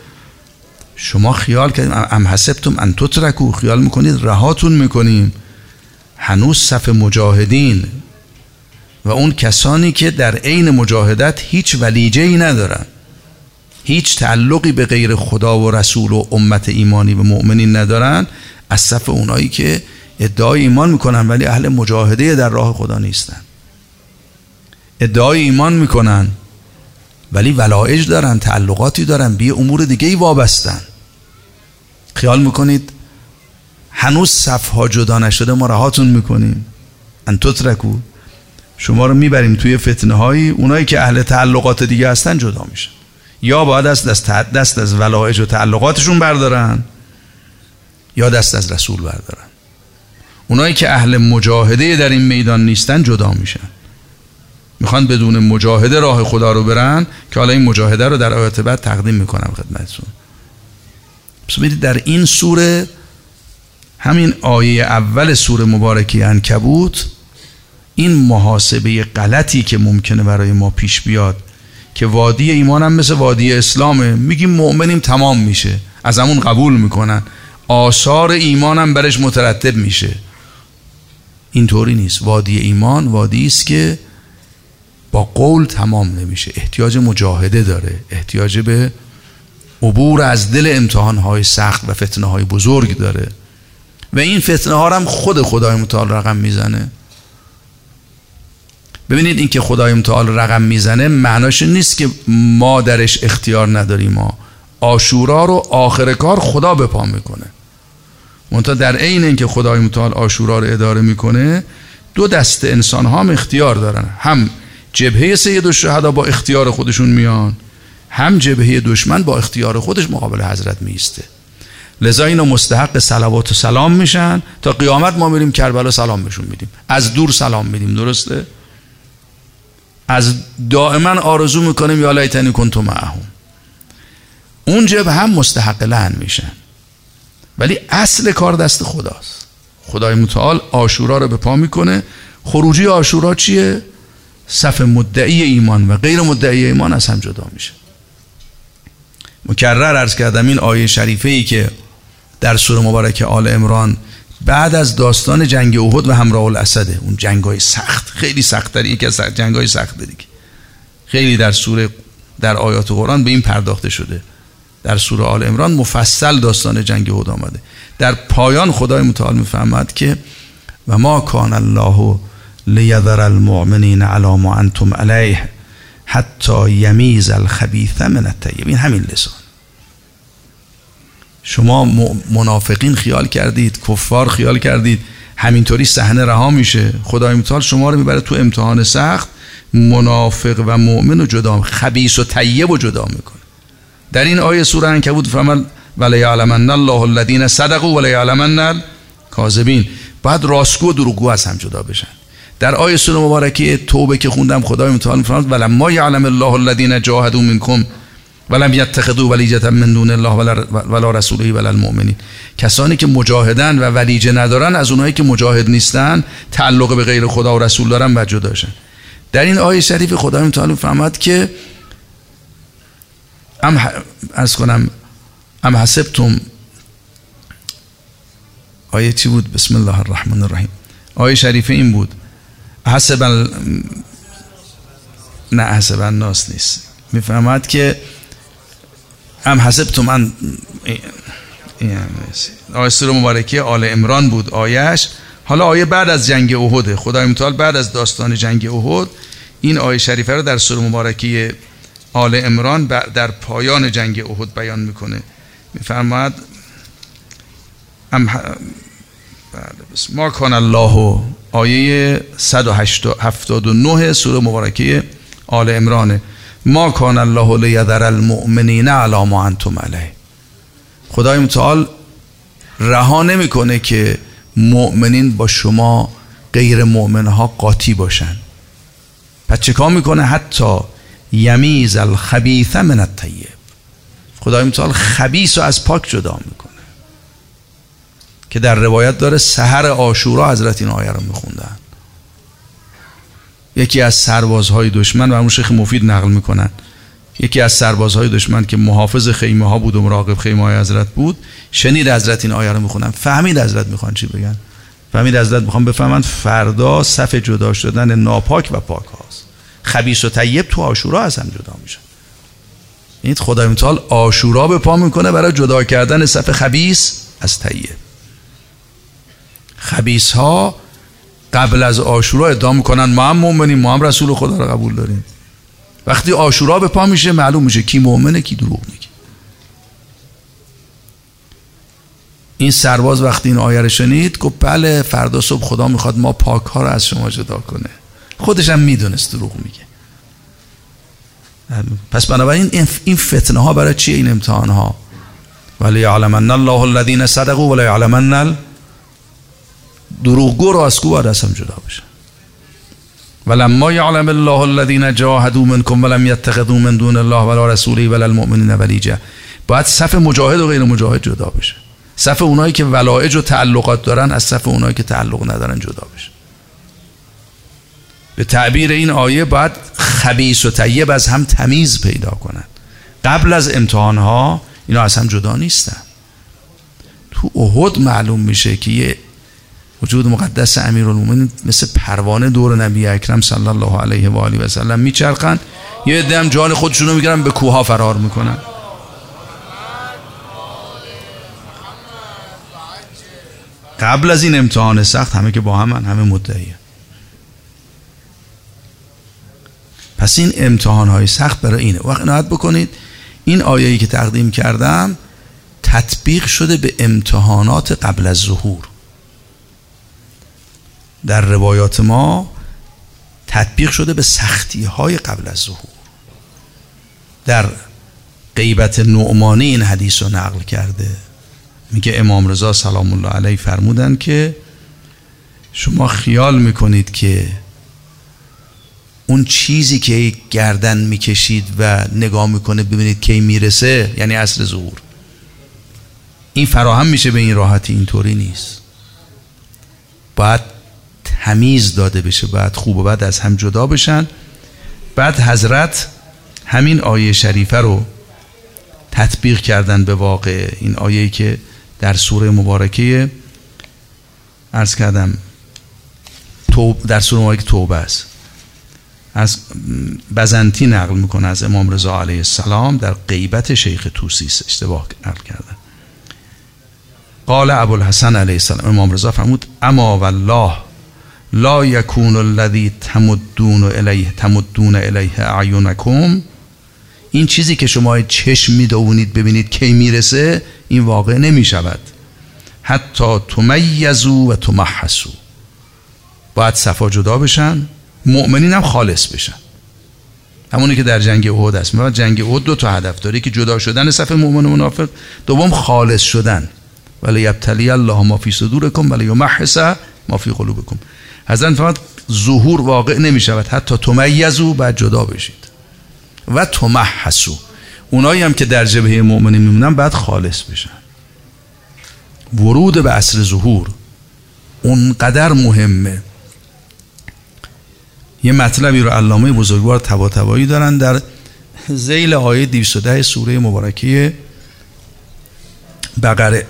شما خیال کردیم ام حسبتم ان تترکو خیال می‌کنید رهاتون می‌کنیم. هنوز صف مجاهدین و اون کسانی که در عین مجاهدت هیچ ولیجه ای ندارن. هیچ تعلقی به غیر خدا و رسول و امت ایمانی و مؤمنین ندارن. از صف اونایی که ادعای ایمان می‌کنن ولی اهل مجاهده در راه خدا نیستن. ادعای ایمان می‌کنن. ولی ولایج دارن تعلقاتی دارن به امور دیگه ای وابستن. خیال می‌کنید هنوز صفها جدا نشده ما رهاتون می‌کنیم. ان تترکو شما رو می‌بریم توی فتنه هایی اونایی که اهل تعلقات دیگه هستن جدا میشن. یا باید دست دست, دست از ولایج و تعلقاتشون بردارن یا دست از رسول بردارن. اونایی که اهل مجاهده در این میدان نیستن جدا میشن. می‌خوان بدون مجاهده راه خدا رو برن که حالا این مجاهده رو در آیات بعد تقدیم می‌کنم خدمتتون. پس ببینید در این سوره همین آیه اول سوره مبارکی انکبوت این محاسبه غلطی که ممکنه برای ما پیش بیاد که وادی ایمان هم مثل وادی اسلامه. میگیم مؤمنیم تمام میشه. از همون قبول می‌کنن. آثار ایمان هم برش مترتب میشه. اینطوری نیست. وادی ایمان وادی است که قول تمام نمیشه. احتیاج مجاهده داره. احتیاج به عبور از دل امتحانهای سخت و فتنه های بزرگ داره. و این فتنه ها هم خود خدای متعال رقم می‌زنه. ببینید این که خدای متعال رقم می‌زنه معناش نیست که ما درش اختیار نداریم. ما آشورا رو آخر کار خدا به پا می‌کنه. منتها در عین اینکه خدای متعال آشورا رو اداره می‌کنه دو دست انسان ها هم اختیار دارن. هم جبهه سید الشهدا با اختیار خودشون میان. هم جبهه دشمن با اختیار خودش مقابل حضرت میسته. لذا اینو مستحق صلوات و سلام میشن. تا قیامت ما میریم کربلا سلام بهشون میدیم. از دور سلام میدیم درسته؟ از دائما آرزو می‌کنیم یا لیتنی کنتو معهم. اون جبه هم مستحق لعن میشن. ولی اصل کار دست خداست. خدای متعال آشورا رو به پا می‌کنه. خروجی آشورا چیه؟ صف مدعی ایمان و غیر مدعی ایمان از هم جدا میشه. مکرر ارز کردم این آیه شریفه ای که در سوره مبارک آل امران بعد از داستان جنگ احد و همراه الاسده اون جنگ های سخت خیلی سخت در یکی از جنگ های سخت دیگه. خیلی در سوره در آیات قرآن به این پرداخته شده. در سوره آل امران مفصل داستان جنگ احد آمده. در پایان خدای متعال می‌فهمد که و ما کان الله لیذر المؤمنین علی ما انتم علیه حتی یمیز الخبیث من الطیب این همین لسان. شما منافقین خیال کردید کفار خیال کردید همینطوری صحنه رها میشه. خدای متعال شما رو می‌بره تو امتحان سخت منافق و مؤمن رو جدا خبیث و طیب و جدا می‌کنه. در این آیه سوره عنکبوت فرمود ولا یعلمن الله الذين صدقوا ولا یعلمن الكاذبین بعد راستگو و دروغگو از هم جدا بشن. در آیه سوره مبارکه توبه که خوندم خدای متعال فرمود ولا ما یعلم الله الذين جاهدوا منکم ولم یتخذوا ولیجه من دون الله ولا رسوله ولا المؤمنین. کسانی که مجاهدن و ولیجه ندارن از اونایی که مجاهد نیستن تعلق به غیر خدا و رسول دارن و جداشن در این آیه شریف خدای متعال فرمود که ام از کنم ام حسبتم آیه چی بود؟ بسم الله الرحمن الرحیم. آیه شریفه این بود. حسب. نه حسب الناس نیست. می‌فهمد که هم حسب من آیه سور مبارکه آل امران بود آیش حالا آیه بعد از جنگ احده خدای متعال بعد از داستان جنگ احد این آیه شریفه رو در سور مبارکه آل امران در پایان جنگ احد بیان می‌کنه. میفرماد ما کان الله آیه 179 سوره مبارکه آل عمرانه ما کان الله لیذر المؤمنین علی ما انتم علیه. خدای متعال رها نمی‌کنه که مؤمنین با شما غیر مؤمنها قاطی باشن. پس چکار می‌کنه؟ حتی یمیز الخبیث من الطیب. خدای متعال خبیس رو از پاک جدا می‌کنه. که در روایت داره سحر آشورا حضرت این آیه رو میخوندن. یکی از سربازهای دشمن و همون شیخ مفید نقل می‌کنن یکی از سربازهای دشمن که محافظ خیمه ها بود و مراقب خیمه های حضرت بود شنید حضرت این آیه رو می‌خونن فهمید حضرت می‌خوان چی بگن؟ فهمید حضرت می‌خوان بفهمند فردا صف جدا شدن ناپاک و پاک هاست. خبیس و طیب تو آشورا از هم جدا میشن. این خدای متعال آشورا به پا می‌کنه برای جدا کردن صف خبیس از طیب. خبیس ها قبل از آشورا ادعا می‌کنن ما هم مؤمنیم ما هم رسول خدا رو قبول داریم. وقتی آشورا به پا میشه معلوم میشه کی مؤمنه کی دروغ میگه. این سرباز وقتی این آیه رو شنید گفت بله فردا صبح خدا می‌خواد ما پاک ها رو از شما جدا کنه. خودش هم می‌دونست دروغ میگه. پس بنابراین این فتنه ها برای چیه این امتحان ها ولی یعلمن الله الذین صدقوا ولی یعلمن دروغگو راستگو باید از هم جدا بشه ولما یعلم الله الذین جاهدوا منکم ولم یتخذوا من دون الله ولا رسوله ولا المؤمنین ولیجا باید صف مجاهد و غیر مجاهد جدا بشه. صف اونایی که ولایج و تعلقات دارن از صف اونایی که تعلق ندارن جدا بشه. به تعبیر این آیه باید خبیس و طیب از هم تمیز پیدا کنن. قبل از امتحان ها اینا از هم جدا نیستن. تو احد معلوم میشه که یه وجود مقدس امیرالمومنین مثل پروانه دور نبی اکرم صلی الله علیه و آله و سلم میچرخن. یه عده هم جان خودشونو می‌گیرن به کوها فرار می‌کنن. قبل از این امتحان سخت همه که با هم همه مدعیه. پس این امتحان های سخت برای اینه. وقت نهایت بکنید. این آیهی که تقدیم کردم تطبیق شده به امتحانات قبل از ظهور. در روایات ما تطبیق شده به سختی های قبل از ظهور. در غیبت نعمانی این حدیث رو نقل کرده. میگه امام رضا سلام الله علیه فرمودن که شما خیال می‌کنید که اون چیزی که گردن می‌کشید و نگاه می‌کنه ببینید کی می‌رسه یعنی اصل ظهور. این فراهم میشه به این راحتی اینطوری نیست. باید تمیز داده بشه. بعد خوب و بعد از هم جدا بشن. بعد حضرت همین آیه شریفه رو تطبیق کردن به واقع. این آیه که در سوره مبارکه ارز کردم در سوره مبارکه توبه است. از بزنتی نقل می‌کنه از امام رضا علیه السلام در غیبت شیخ توسیس اشتباه نقل کردن قال ابوالحسن علیه السلام امام رضا فرمود اما والله لا یکون الذی تمدون الیه تمدون الیه اعینکم. این چیزی که شما چشم می‌دونید ببینید کی می‌رسه این واقع نمی شود حتی تمیزو و تمحسو. باید صفا جدا بشن مؤمنین هم خالص بشن. همونی که در جنگ احد است. ما جنگ احد دو تا هدف داره که جدا شدن صف مؤمن و منافق دوم خالص شدن. ولی یبتلی الله ما فی صدورکم ولی یمحص ما فی قلوبکم. حضرت فقط ظهور واقع نمی شود. حتی تمیزو بعد جدا بشید. و تمحسو اونایی هم که در جبهه مؤمنین میمونن بعد خالص بشن. ورود به عصر ظهور اونقدر مهمه. یه مطلبی رو علامه بزرگوار تبا دارن در زیل آیه 210 سوره مبارکه بقره.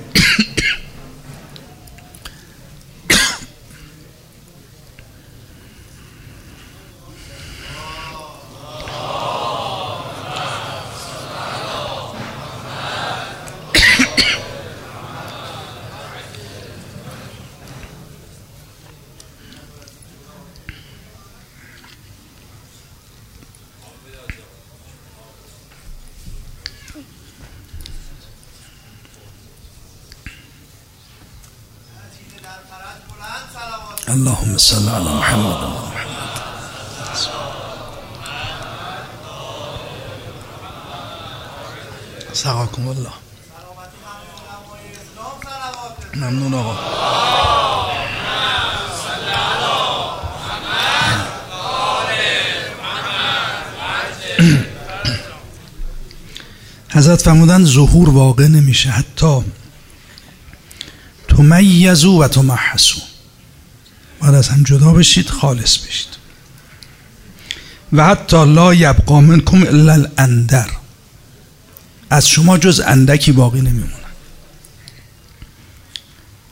صل على محمد سقاكم الله. ممنون آقا. حضرت فرمودن ظهور واقع نمیشه حتی تمیزو و تمحسو. باید از هم جدا بشید خالص بشید. و حتی لا یبقا منکم الا الاندر. از شما جز اندکی باقی نمیمونه.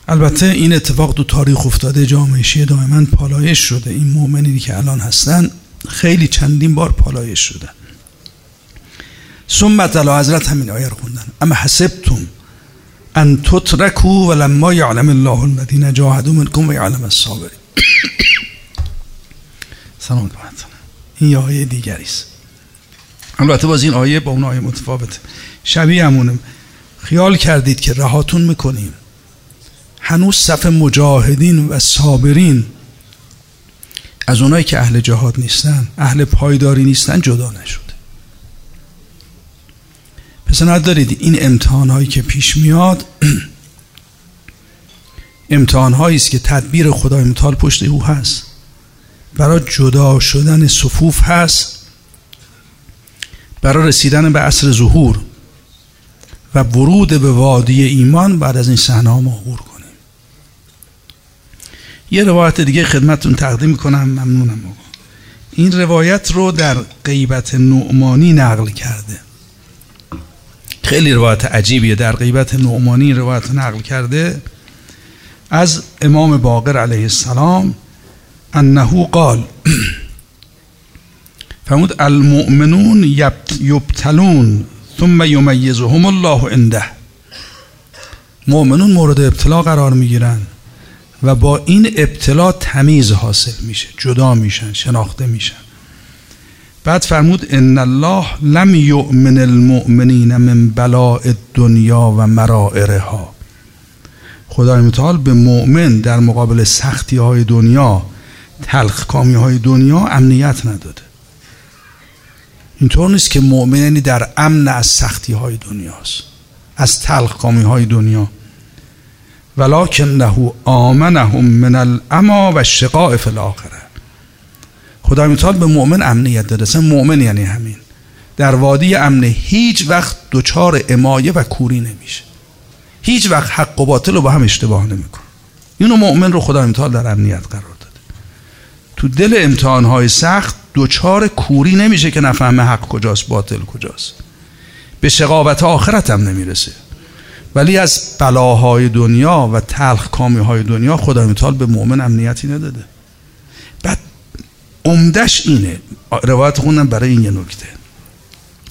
البته این اتفاق تو تاریخ افتاده جامعه شیعه دائما پالایش شده. این مؤمنینی که الان هستن خیلی چندین بار پالایش شدن ثم علی حضرت همین آیه رو خوندن. اما حسبتم ان تترکو ولما یعلم الله الذین جاهدوا منکم و یعلم الصابرین. سلام این آیه دیگری است. البته باز این آیه با اون آیه متفاوته. شبیه همونه خیال کردید که رهاتون می‌کنیم. هنوز صف مجاهدین و صابرین از اونایی که اهل جهاد نیستن اهل پایداری نیستن جدا نشده. پس ندارید این امتحان هایی که پیش میاد امتحان است که تدبیر خدای متعال پشت او هست. برای جدا شدن صفوف هست. برای رسیدن به عصر ظهور و ورود به وادی ایمان بعد از این صحنه ها عبور کنیم. یه روایت دیگه خدمتتون تقدیم می‌کنم. ممنونم این روایت رو در غیبت نعمانی نقل کرده. خیلی روایت عجیبیه. در غیبت نعمانی روایت نقل کرده. از امام باقر علیه السلام انه قال فرمود المؤمنون یبتلون ثم یمیزهم الله عنده. مؤمنون مورد ابتلا قرار می‌گیرن و با این ابتلا تمیز حاصل میشه جدا میشن شناخته میشن. بعد فرمود ان الله لم یؤمن المؤمنین من بلاء الدنیا و مرائرها. خدای متعال به مؤمن در مقابل سختی های دنیا تلخ کامی های دنیا امنیت نداده. اینطور نیست که مؤمنی در امن از سختی های دنیاست از تلخ کامی های دنیا. ولکنه آمنهم من الاما و شقاء فی الاخره. خدای متعال به مؤمن امنیت داده. اصلا مؤمن یعنی همین. در وادی امن هیچ وقت دچار امایه و کوری نمیشه. هیچ وقت حق و باطل رو با هم اشتباه نمیکن اینو مؤمن رو خدای متعال در امنیت قرار داده. تو دل امتحانهای سخت دچار کوری نمیشه که نفهمه حق کجاست باطل کجاست. به شقاوت آخرت هم نمی‌رسه. ولی از بلاهای دنیا و تلخ کامی های دنیا خدای متعال به مؤمن امنیتی نداده. بعد عمدش اینه. روایت خوندم برای این یه نکته.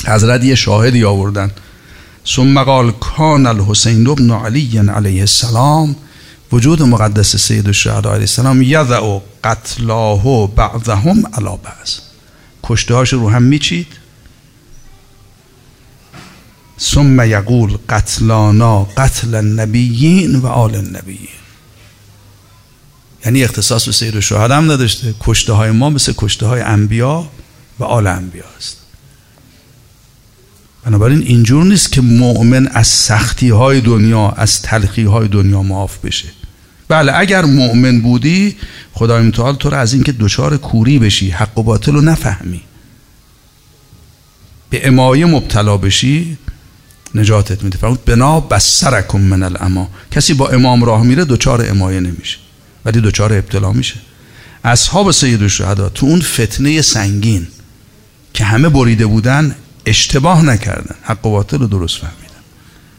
حضرت یه شاهدی آوردن. ثم قال کان الحسین ابن علی علیه السلام. وجود مقدس سید الشهدا علیه السلام یضع قتلاه بعضهم علی بعض. کشته هاش رو هم میچید. ثم یقول قتلانا قتل النبیین و آل النبیین. یعنی اختصاص به سیر شهد هم نداشته. کشته های ما مثل کشته های انبیا و آل انبیا است. بنابراین اینجور نیست که مؤمن از سختی های دنیا از تلخی های دنیا معاف بشه. بله اگر مؤمن بودی خدای متعال تو رو از اینکه دچار کوری بشی حق و باطل رو نفهمی. به امایه مبتلا بشی نجاتت میده. فرمود بنا بسرکم من الاما کسی با امام راه میره دچار امایه نمیشه. ولی دچار ابتلا میشه. اصحاب سید الشهدا تو اون فتنه سنگین که همه بریده بودن اشتباه نکردن. حق و باطل رو درست فهمیدن.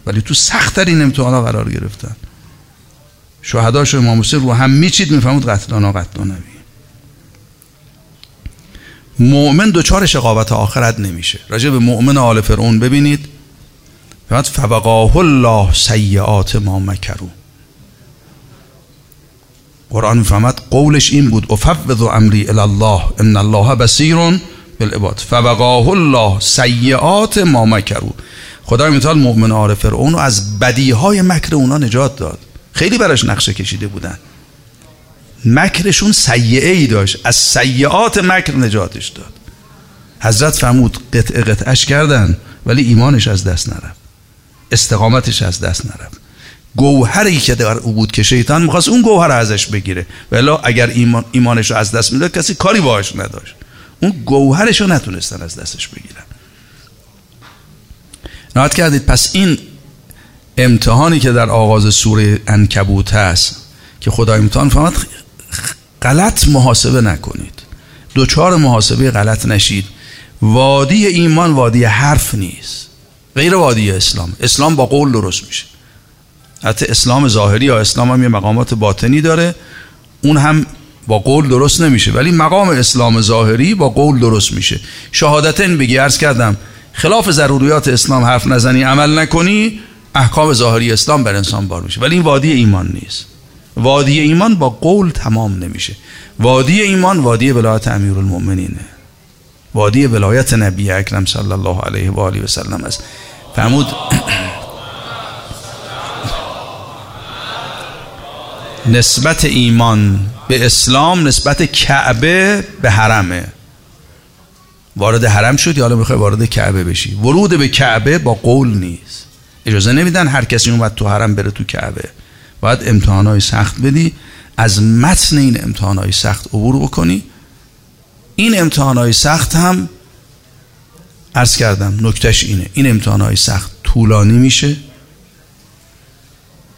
ولی تو سختترین امتحانا قرار گرفتن. شهداش و امام حسین رو هم میچید میفهمود قتل نبی. مؤمن دچار شقاوت آخرت نمیشه. راجع به مؤمن آل فرعون ببینید. فقط فوقاه الله سیعات ما مکرو قرآن می‌فهمد قولش این بود افوض امری الله ان الله بصیر بالعباد. فوقاه الله سیعات ما مکرو خدای متعال مؤمن عارف فرعون رو از بدیهای مکر اونا نجات داد. خیلی براش نقشه کشیده بودن. مکرشون سیعه ای داشت. از سیعات مکر نجاتش داد. حضرت فرمود قطع قطعش کردن ولی ایمانش از دست نرفت. استقامتش از دست نرفت. گوهری که در او بود که شیطان می‌خواست اون گوهر ازش بگیره. ولی اگر ایمان ایمانش رو از دست می‌داد کسی کاری باهاش نداشت. اون گوهرش رو نتونستن از دستش بگیرن. نهایت کردید پس این امتحانی که در آغاز سوره انکبوت هست که خدا امتحان فرماد غلط محاسبه نکنید. دوچار محاسبه غلط نشید. وادی ایمان وادی حرف نیست. غیر وادی اسلام. اسلام با قول درست میشه. حتی اسلام ظاهری یا اسلام هم یه مقامات باطنی داره. اون هم با قول درست نمیشه. ولی مقام اسلام ظاهری با قول درست میشه. شهادتن بگی عرض کردم خلاف ضروریات اسلام حرف نزنی عمل نکنی احکام ظاهری اسلام بر انسان بار میشه. ولی این وادی ایمان نیست. وادی ایمان با قول تمام نمیشه. وادی ایمان وادی ولایت امیرالمؤمنینه. وادی ولایت نبی اکرم صلی الله علیه و آله و سلم است. فرمود [COUGHS] نسبت ایمان به اسلام نسبت کعبه به حرمه. وارد حرم شدی حالا می‌خوای وارد کعبه بشی. ورود به کعبه با قول نیست. اجازه نمیدن هر کسی اومد تو حرم بره تو کعبه. باید امتحانهای سخت بدی. از متن این امتحانهای سخت عبور بکنی. این امتحانهای سخت هم عرض کردم نکتش اینه. این امتحانهای سخت طولانی میشه.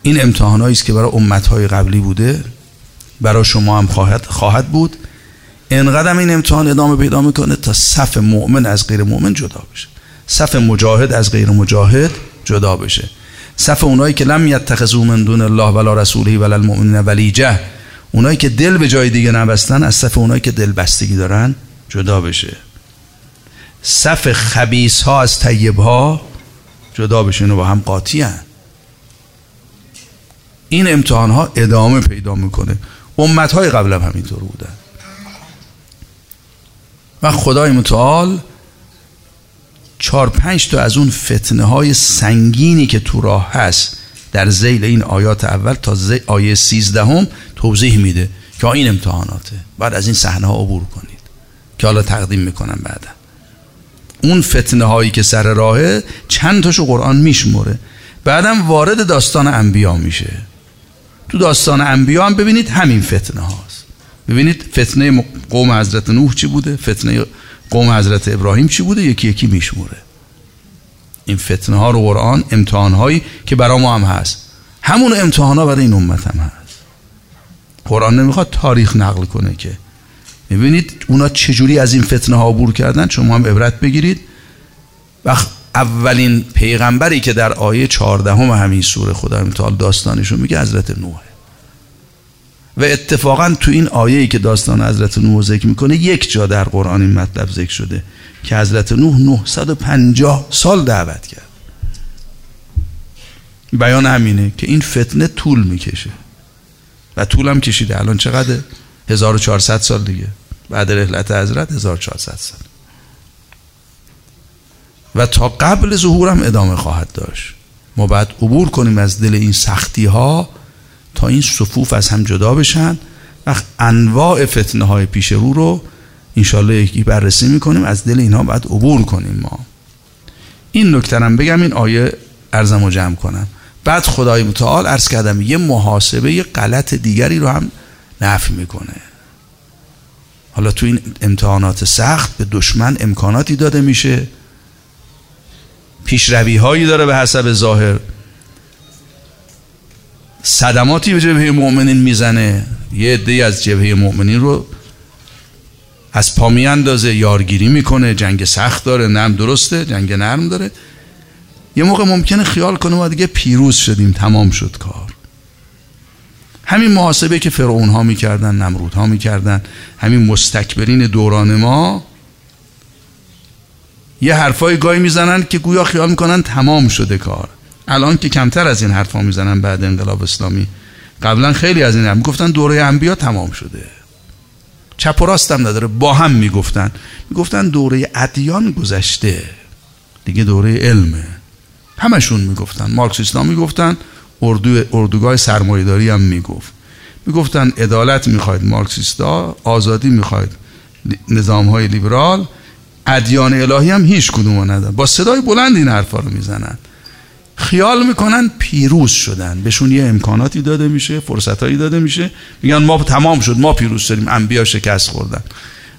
این امتحانهایی است که برای امتهای قبلی بوده. برای شما هم خواهد, خواهد بود. انقدر این امتحان ادامه پیدا می‌کنه تا صف مؤمن از غیر مؤمن جدا بشه. صف مجاهد از غیر مجاهد جدا بشه. صف اونایی که لم یتخذوا من دون الله ولا رسوله ولا المؤمنین ولیجه اونایی که دل به جای دیگه نبستن از صف اونایی که دل بستگی دارن جدا بشه. صف خبیس ها از طیب ها جدا بشه. اینو با هم قاطی هن. این امتحان ها ادامه پیدا می‌کنه. امت های قبل هم همینطور بودن. و خدای متعال چهار پنج تا از اون فتنه های سنگینی که تو راه هست در زیل این آیات اول تا آیه سیزدهم توضیح میده که این امتحاناته. بعد از این صحنه ها عبور کنید که حالا تقدیم می‌کنم بعدا. اون فتنه هایی که سر راهه چند تاشو قرآن میشموره. بعدم وارد داستان انبیا میشه. تو داستان انبیا هم ببینید همین فتنه هاست. ببینید فتنه قوم حضرت نوح چی بوده؟ فتنه قوم حضرت ابراهیم چی بوده؟ یکی یکی میشموره. این فتنه ها رو قرآن امتحان هایی که برای ما هم هست. همون امتحان ها برای این امت هم هست. قرآن نمی‌خواد تاریخ نقل کنه که. می‌بینید اونا چجوری از این فتنه ها عبور کردن؟ شما هم عبرت بگیرید. و اولین پیغمبری که در آیه 14 هم همین سوره خدا امتحال داستانشو میگه حضرت نوح. و اتفاقا تو این آیه‌ای که داستان حضرت نوح ذکر می‌کنه یک جا در قرآن این مطلب ذکر شده که حضرت نوح 950 سال دعوت کرد. بیان همینه که این فتنه طول می‌کشه. و طول هم کشیده. الان چقدر 1400 سال دیگه. بعد رحلت حضرت 1400 سال. و تا قبل ظهورم ادامه خواهد داشت. ما باید عبور کنیم از دل این سختی ها تا این صفوف از هم جدا بشن. و انواع فتنه های پیش رو رو انشالله یکی بررسی می‌کنیم. از دل اینها باید عبور کنیم ما. این نکترم بگم این آیه ارزم و جمع کنم. بعد خدای متعال ارز کردم یه محاسبه یه غلط دیگری رو هم نفی می‌کنه. حالا تو این امتحانات سخت به دشمن امکاناتی داده میشه. پیشروی هایی داره به حسب ظاهر. صدماتی به جبهه مؤمنین می‌زنه. یه عده از جبهه مؤمنین رو از پا میاندازه یارگیری می‌کنه جنگ سخت داره نرم درسته جنگ نرم داره. یه موقع ممکنه خیال کنه ما دیگه پیروز شدیم تمام شد کار. همین محاسبه که فرعون ها می‌کردن نمرود ها می‌کردن همین مستکبرین دوران ما یه حرفای گاهی می‌زنن که گویا خیال می‌کنن تمام شده کار. الان که کمتر از این حرفا می‌زنن بعد انقلاب اسلامی. قبلا خیلی از این هم می‌گفتن دوره انبیا تمام شده. چپ و راستم نداره با هم می‌گفتن. می‌گفتن دوره ادیان گذشته. دیگه دوره علمه همشون می‌گفتن. مارکس می می‌گفتن اردو اردوگاه سرمایه‌داری هم می‌گفت. می‌گفتن عدالت می‌خواید مارکسیستا آزادی می‌خواید نظام های لیبرال ادیان الهی هم هیچ کدوم ندارن. با صدای بلند این حرفا رو می‌زنن. خیال می‌کنن پیروز شدن. بهشون یه امکاناتی داده میشه فرصتهایی داده میشه. میگن ما تمام شد ما پیروز شدیم. انبیا شکست خوردن.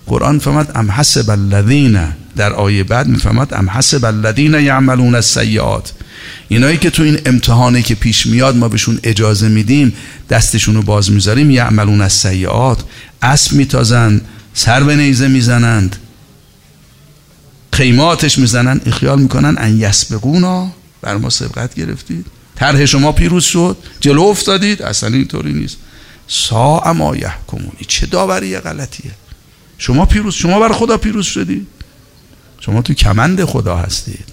قرآن فهمد ام حسب الذین؟ در آیه بعد می‌فهمد ام حسب الذین یعملون السیئات؟ اینایی که تو این امتحانی که پیش میاد ما بهشون اجازه میدیم دستشون رو باز می‌ذاریم یعملون السیئات. اسب میتازن سر به نیزه می‌زنند. خیماتش می‌زنن خیال می‌کنن. ان یسبقونا بر ما سبقت گرفتید. طرح شما پیروز شد. جلو افتادید. اصلا اینطوری نیست. سا اما یحکمونی چه داوری غلطیه؟ شما پیروز شما بر خدا پیروز شدید. شما تو کمند خدا هستید.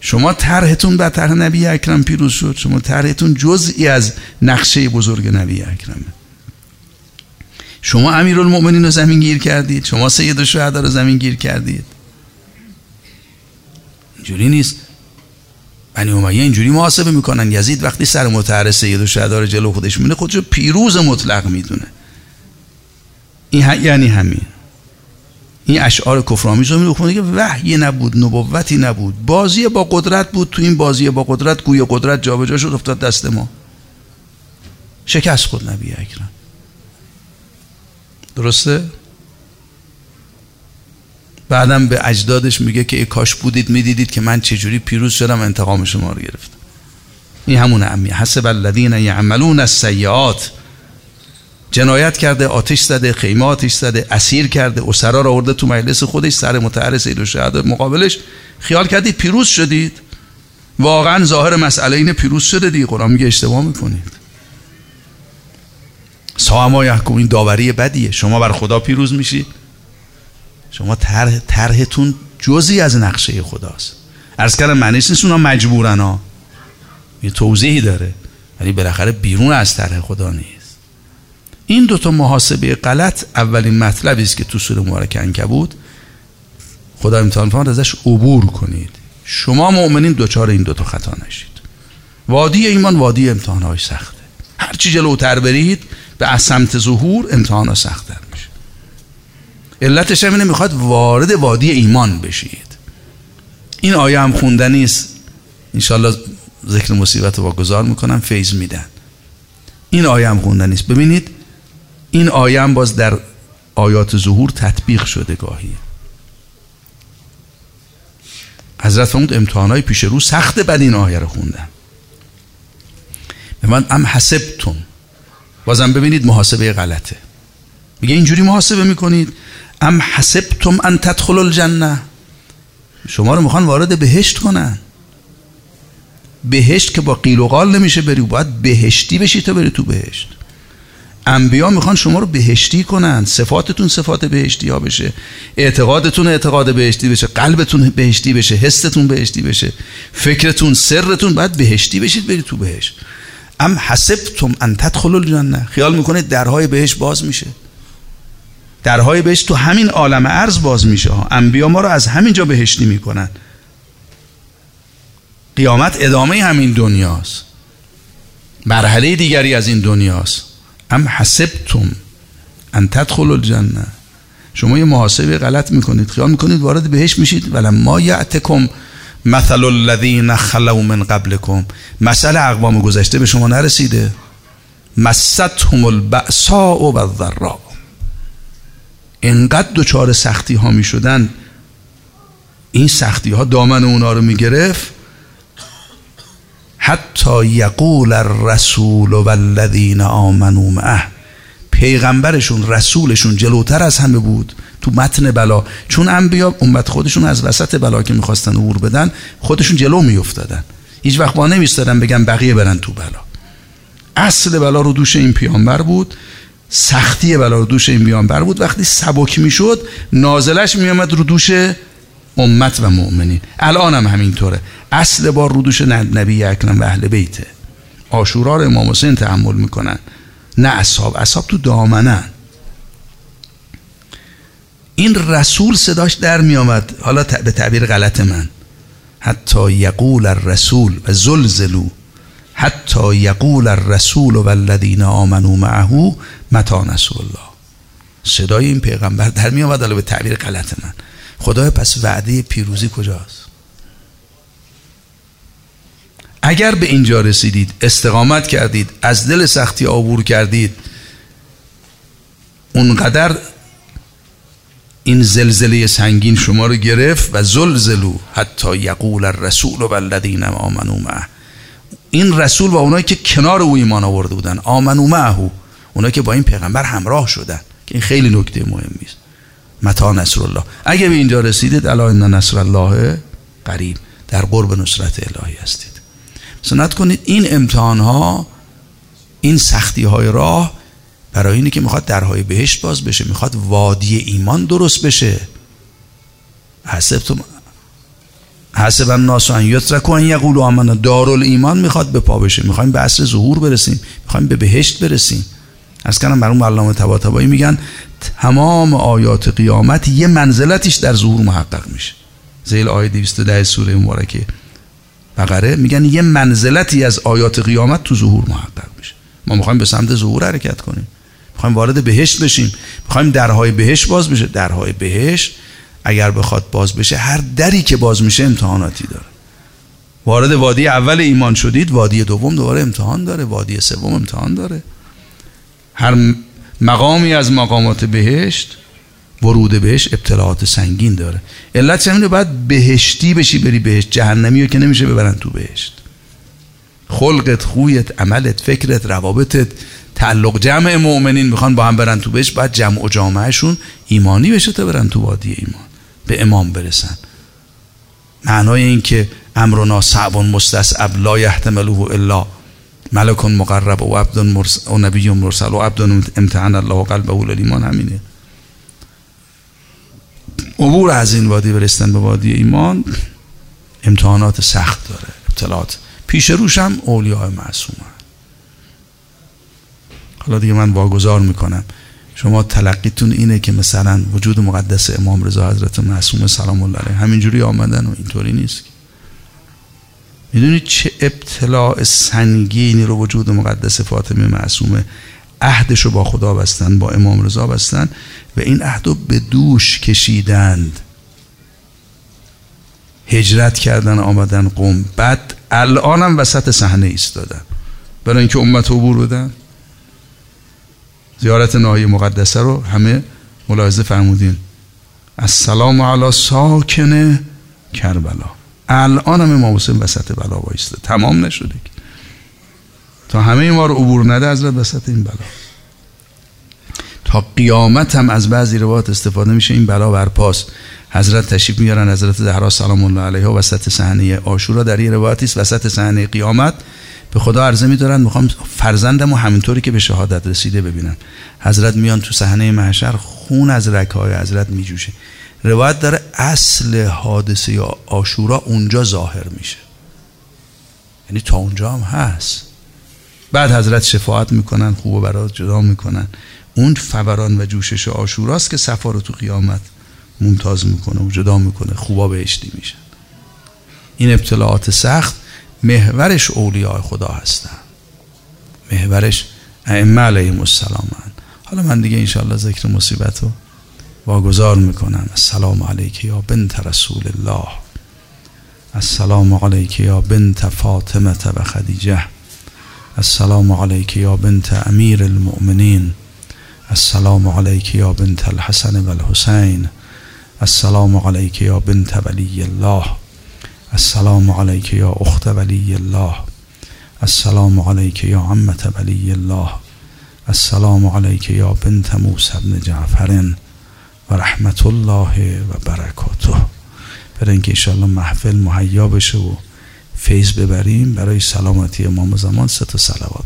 شما طرحتون بر طرح نبی اکرم پیروز شد. شما طرحتون جزئی از نقشه بزرگ نبی اکرمه. شما امیرالمؤمنین رو زمین گیر کردید. شما سید الشهدا رو زمین گیر کردید. اینجوری نیست. بنی امیه اینجوری محاسبه می‌کنن. یزید وقتی سر متحر سید و شهدار جلو خودش میونه خودشو پیروز مطلق می‌دونه. این یعنی همین. این اشعار کفرامیز رو می‌خونه که وحی نبود نبوتی نبود. بازی با قدرت بود. تو این بازی با قدرت گوی قدرت جابجا شد افتاد دست ما. شکست خود نبی اکرم. درسته؟ بعدم به اجدادش میگه که ای کاش بودید می‌دیدید که من چجوری پیروز شدم انتقام شما رو گرفتم این همون امی. حسب الذین یعملون السیئات. جنایت کرده آتش زده خیمه آتش زده اسیر کرده اسرا رو آورده تو مجلس خودش سر متعر سید و مقابلش. خیال کردید پیروز شدید؟ واقعا ظاهر مسئله اینه پیروز شده دیگه. قرآن میگه اشتباه می‌کنید. ساما یحکم این داوری بدیه. شما بر خدا پیروز میشید شما طرح طرحتون جزی از نقشه خداست. عرض کردم معنیش نیست اونا مجبورن ها. یه توضیحی داره ولی بالاخره بیرون از طرح خدا نیست. این دوتا محاسبه غلط اولین مطلبی است که تو سوره مبارکه انکبود. خدا امتحان فرمود ازش عبور کنید. شما مؤمنین دوچار این دوتا خطا نشید. وادی ایمان وادی امتحانهای سخته. هرچی جلوتر برید به سمت ظهور امتحان سختتر میشه علتش همینه می‌خواد وارد وادی ایمان بشید. این آیه هم خوندنی است انشالله ذکر مصیبت رو واگذار می‌کنم فیض میدن. این آیه هم خوندنی است ببینید این آیه هم باز در آیات ظهور تطبیق شده گاهی. حضرت فرمود امتحانای پیش رو سخت بعد این آیه رو خوندن. به من ام حسبتم؟ بازم ببینید محاسبه غلطه. میگه اینجوری محاسبه می‌کنید؟ ام حسبتم ان تدخل الجنه شما رو می‌خوان وارد بهشت کنن. بهشت که با قیل و قال نمیشه بری باید بهشتی بشی تا بری تو بهشت. انبیا می‌خوان شما رو بهشتی کنن. صفاتتون صفات بهشتی ها بشه. اعتقادتون اعتقاد بهشتی بشه. قلبتون بهشتی بشه. حستتون بهشتی بشه. فکرتون سرتون باید بهشتی بشید برید تو بهشت. ام حسبتم ان تدخلوا الجنه خیال می‌کنید درهای بهشت باز میشه. درهای بهشت تو همین عالم ارز باز میشه. انبیا ما رو از همین جا بهشتی می‌کنن. قیامت ادامه همین دنیاست. مرحله دیگری از این دنیاست. ام حسبتم ان تدخلوا الجنه. شما یه محاسبه غلط می‌کنید. خیال می‌کنید وارد بهش میشید. ما یعتکم مثل الذین خلو من قبلکم. مثل اقوام گذشته به شما نرسیده. مستهم البأساء و الضراء. انقدر دچار سختی ها می شدن این سختی ها دامن اونا رو می گرفت حتی یقول الرسول و الذین آمنوا معه. پیغمبرشون رسولشون جلوتر از همه بود تو متن بلا. چون انبیا امت خودشون از وسط بلا که می‌خواستن عبور بدن خودشون جلو میافتادن. هیچ وقت با نمیستادن بگن بقیه برن تو بلا. اصل بلا رو دوش این پیامبر بود. سختی بلا رو دوش این پیامبر بود. وقتی سبک می‌شد نازلش میامد رو دوش امت و مؤمنین. الان هم همینطوره. اصل بار رو دوش نبی اکرم و اهل بیته. آشورا رو امام حسین تحمل می‌کنن. نه اصحاب. اصحاب تو دامنن. این رسول صداش در می آمد حالا به تعبیر غلط من. حتی یقول الرسول و زلزلو حتی یقول الرسول و الذین آمنوا معه متا نصر الله. صدای این پیغمبر در می آمد به تعبیر غلط من. خدای پس وعده پیروزی کجاست؟ اگر به اینجا رسیدید استقامت کردید از دل سختی عبور کردید اونقدر این زلزله سنگین شما رو گرفت و زلزلو حتی یقول الرسول و الذین آمنوا معه. این رسول و اونایی که کنار او ایمان آورده بودن آمنو معه. اونایی که با این پیغمبر همراه شدن که این خیلی نکته مهمی است متا نصر الله اگه به اینجا رسیدید الا ان نصر الله قریب. در قرب نصرت الهی هستید. سنت کنید این امتحان ها این سختی های راه برای اینه که می‌خواد درهای بهشت باز بشه می‌خواد وادی ایمان درست بشه. حسبتم حسب الناس ان یترکوا ان یقولوا آمنا. دارالایمان می‌خواد به پا بشه. می‌خوایم به عصر ظهور برسیم. می‌خوایم به بهشت برسیم. از کنم برون علامه طباطبایی میگن تمام آیات قیامت یه منزلتش در ظهور محقق میشه. زیل آیه 210 سوره مبارکه. بقره میگن یه منزلتی از آیات قیامت تو ظهور محقق میشه. ما می‌خوایم به سمت ظهور حرکت کنیم. می‌خوایم وارد بهشت بشیم. می‌خوایم درهای بهشت باز بشه. درهای بهشت اگر بخواد باز بشه هر دری که باز میشه امتحاناتی داره. وارد وادی اول ایمان شدید وادی دوم دوباره امتحان داره وادی سوم امتحان داره. هر مقامی از مقامات بهشت ورود بهش ابتلاعات سنگین داره. علت همینه باید بهشتی بشی بری بهشت. جهنمی رو که نمیشه ببرن تو بهشت. خلقت خویت عملت فکرت روابطت تعلق جمع مؤمنین می‌خوان با هم برن تو بهشت باید جمع و جامعهشون ایمانی بشه تا برن تو وادی ایمان به امام برسن. معنای این که امرنا صعب مستصعب لا یحتمله الا ملک مقرب و عبد مرسل و نبی مرسل و عبد امتحان الله قلبه ایمان همینه. عبور از این وادی برستن به وادی ایمان امتحانات سخت داره ابتلاعات پیش روش هم اولیاء معصوم حالا دیگه من واگذار می‌کنم. شما تلقیتون اینه که مثلا وجود مقدس امام رضا حضرت معصوم سلام الله علیه همینجوری آمدن و اینطوری نیست می‌دونید چه ابتلاع سنگینی رو وجود مقدس فاطمه معصومه؟ عهدش رو با خدا بستن با امام رضا بستن و این عهد رو به دوش کشیدند. هجرت کردن آمدن قوم. بعد الانم وسط صحنه ایستادن. برای اینکه امت عبور بدن. زیارت ناحیه مقدسه رو همه ملاحظه فرمودین. السلام علی ساکن کربلا. الان هم امام حسین وسط بلا بایسته تمام نشده تا همه ما رو عبور نده حضرت وسط این بلا. تا قیامت هم از بعضی روایات استفاده میشه این بلا برپاس حضرت تشریف میارن حضرت زهرا سلام الله علیها وسط صحنه آشورا در این روایتی است. وسط صحنه قیامت به خدا عرضه میدارن می‌خوام فرزندم و همینطوری که به شهادت رسیده ببینم. حضرت میان تو صحنه محشر خون از رکای حضرت میجوشه. روایت داره اصل حادثه یا آشورا اونجا ظاهر میشه. یعنی تا اونجا هم هست. بعد حضرت شفاعت می‌کنن خوب برات جدا می‌کنن. اون فوران و جوشش آشوراست که صفا رو تو قیامت ممتاز می‌کنه و جدا می‌کنه خوبا بهشتی میشن این ابتلاعات سخت محورش اولیاء خدا هستن. محورش ائمه علیهم السلام حالا من دیگه انشاءالله ذکر مصیبت رو واگذار می‌کنم السلام علیک یا بنت رسول الله. السلام علیک یا بنت فاطمه و خدیجه. السلام علیک یا بنت امیر المؤمنین. السلام علیک یا بنت الحسن و الحسین. السلام علیک یا بنت ولی الله. السلام علیک یا اخت ولی الله. السلام علیک یا عمت ولی الله. السلام علیک یا بنت موسی بن جعفر رحمت الله و برکاته. برای اینکه انشاءالله محفل مهیا بشه و فیض ببریم برای سلامتی امام زمان سه تا صلوات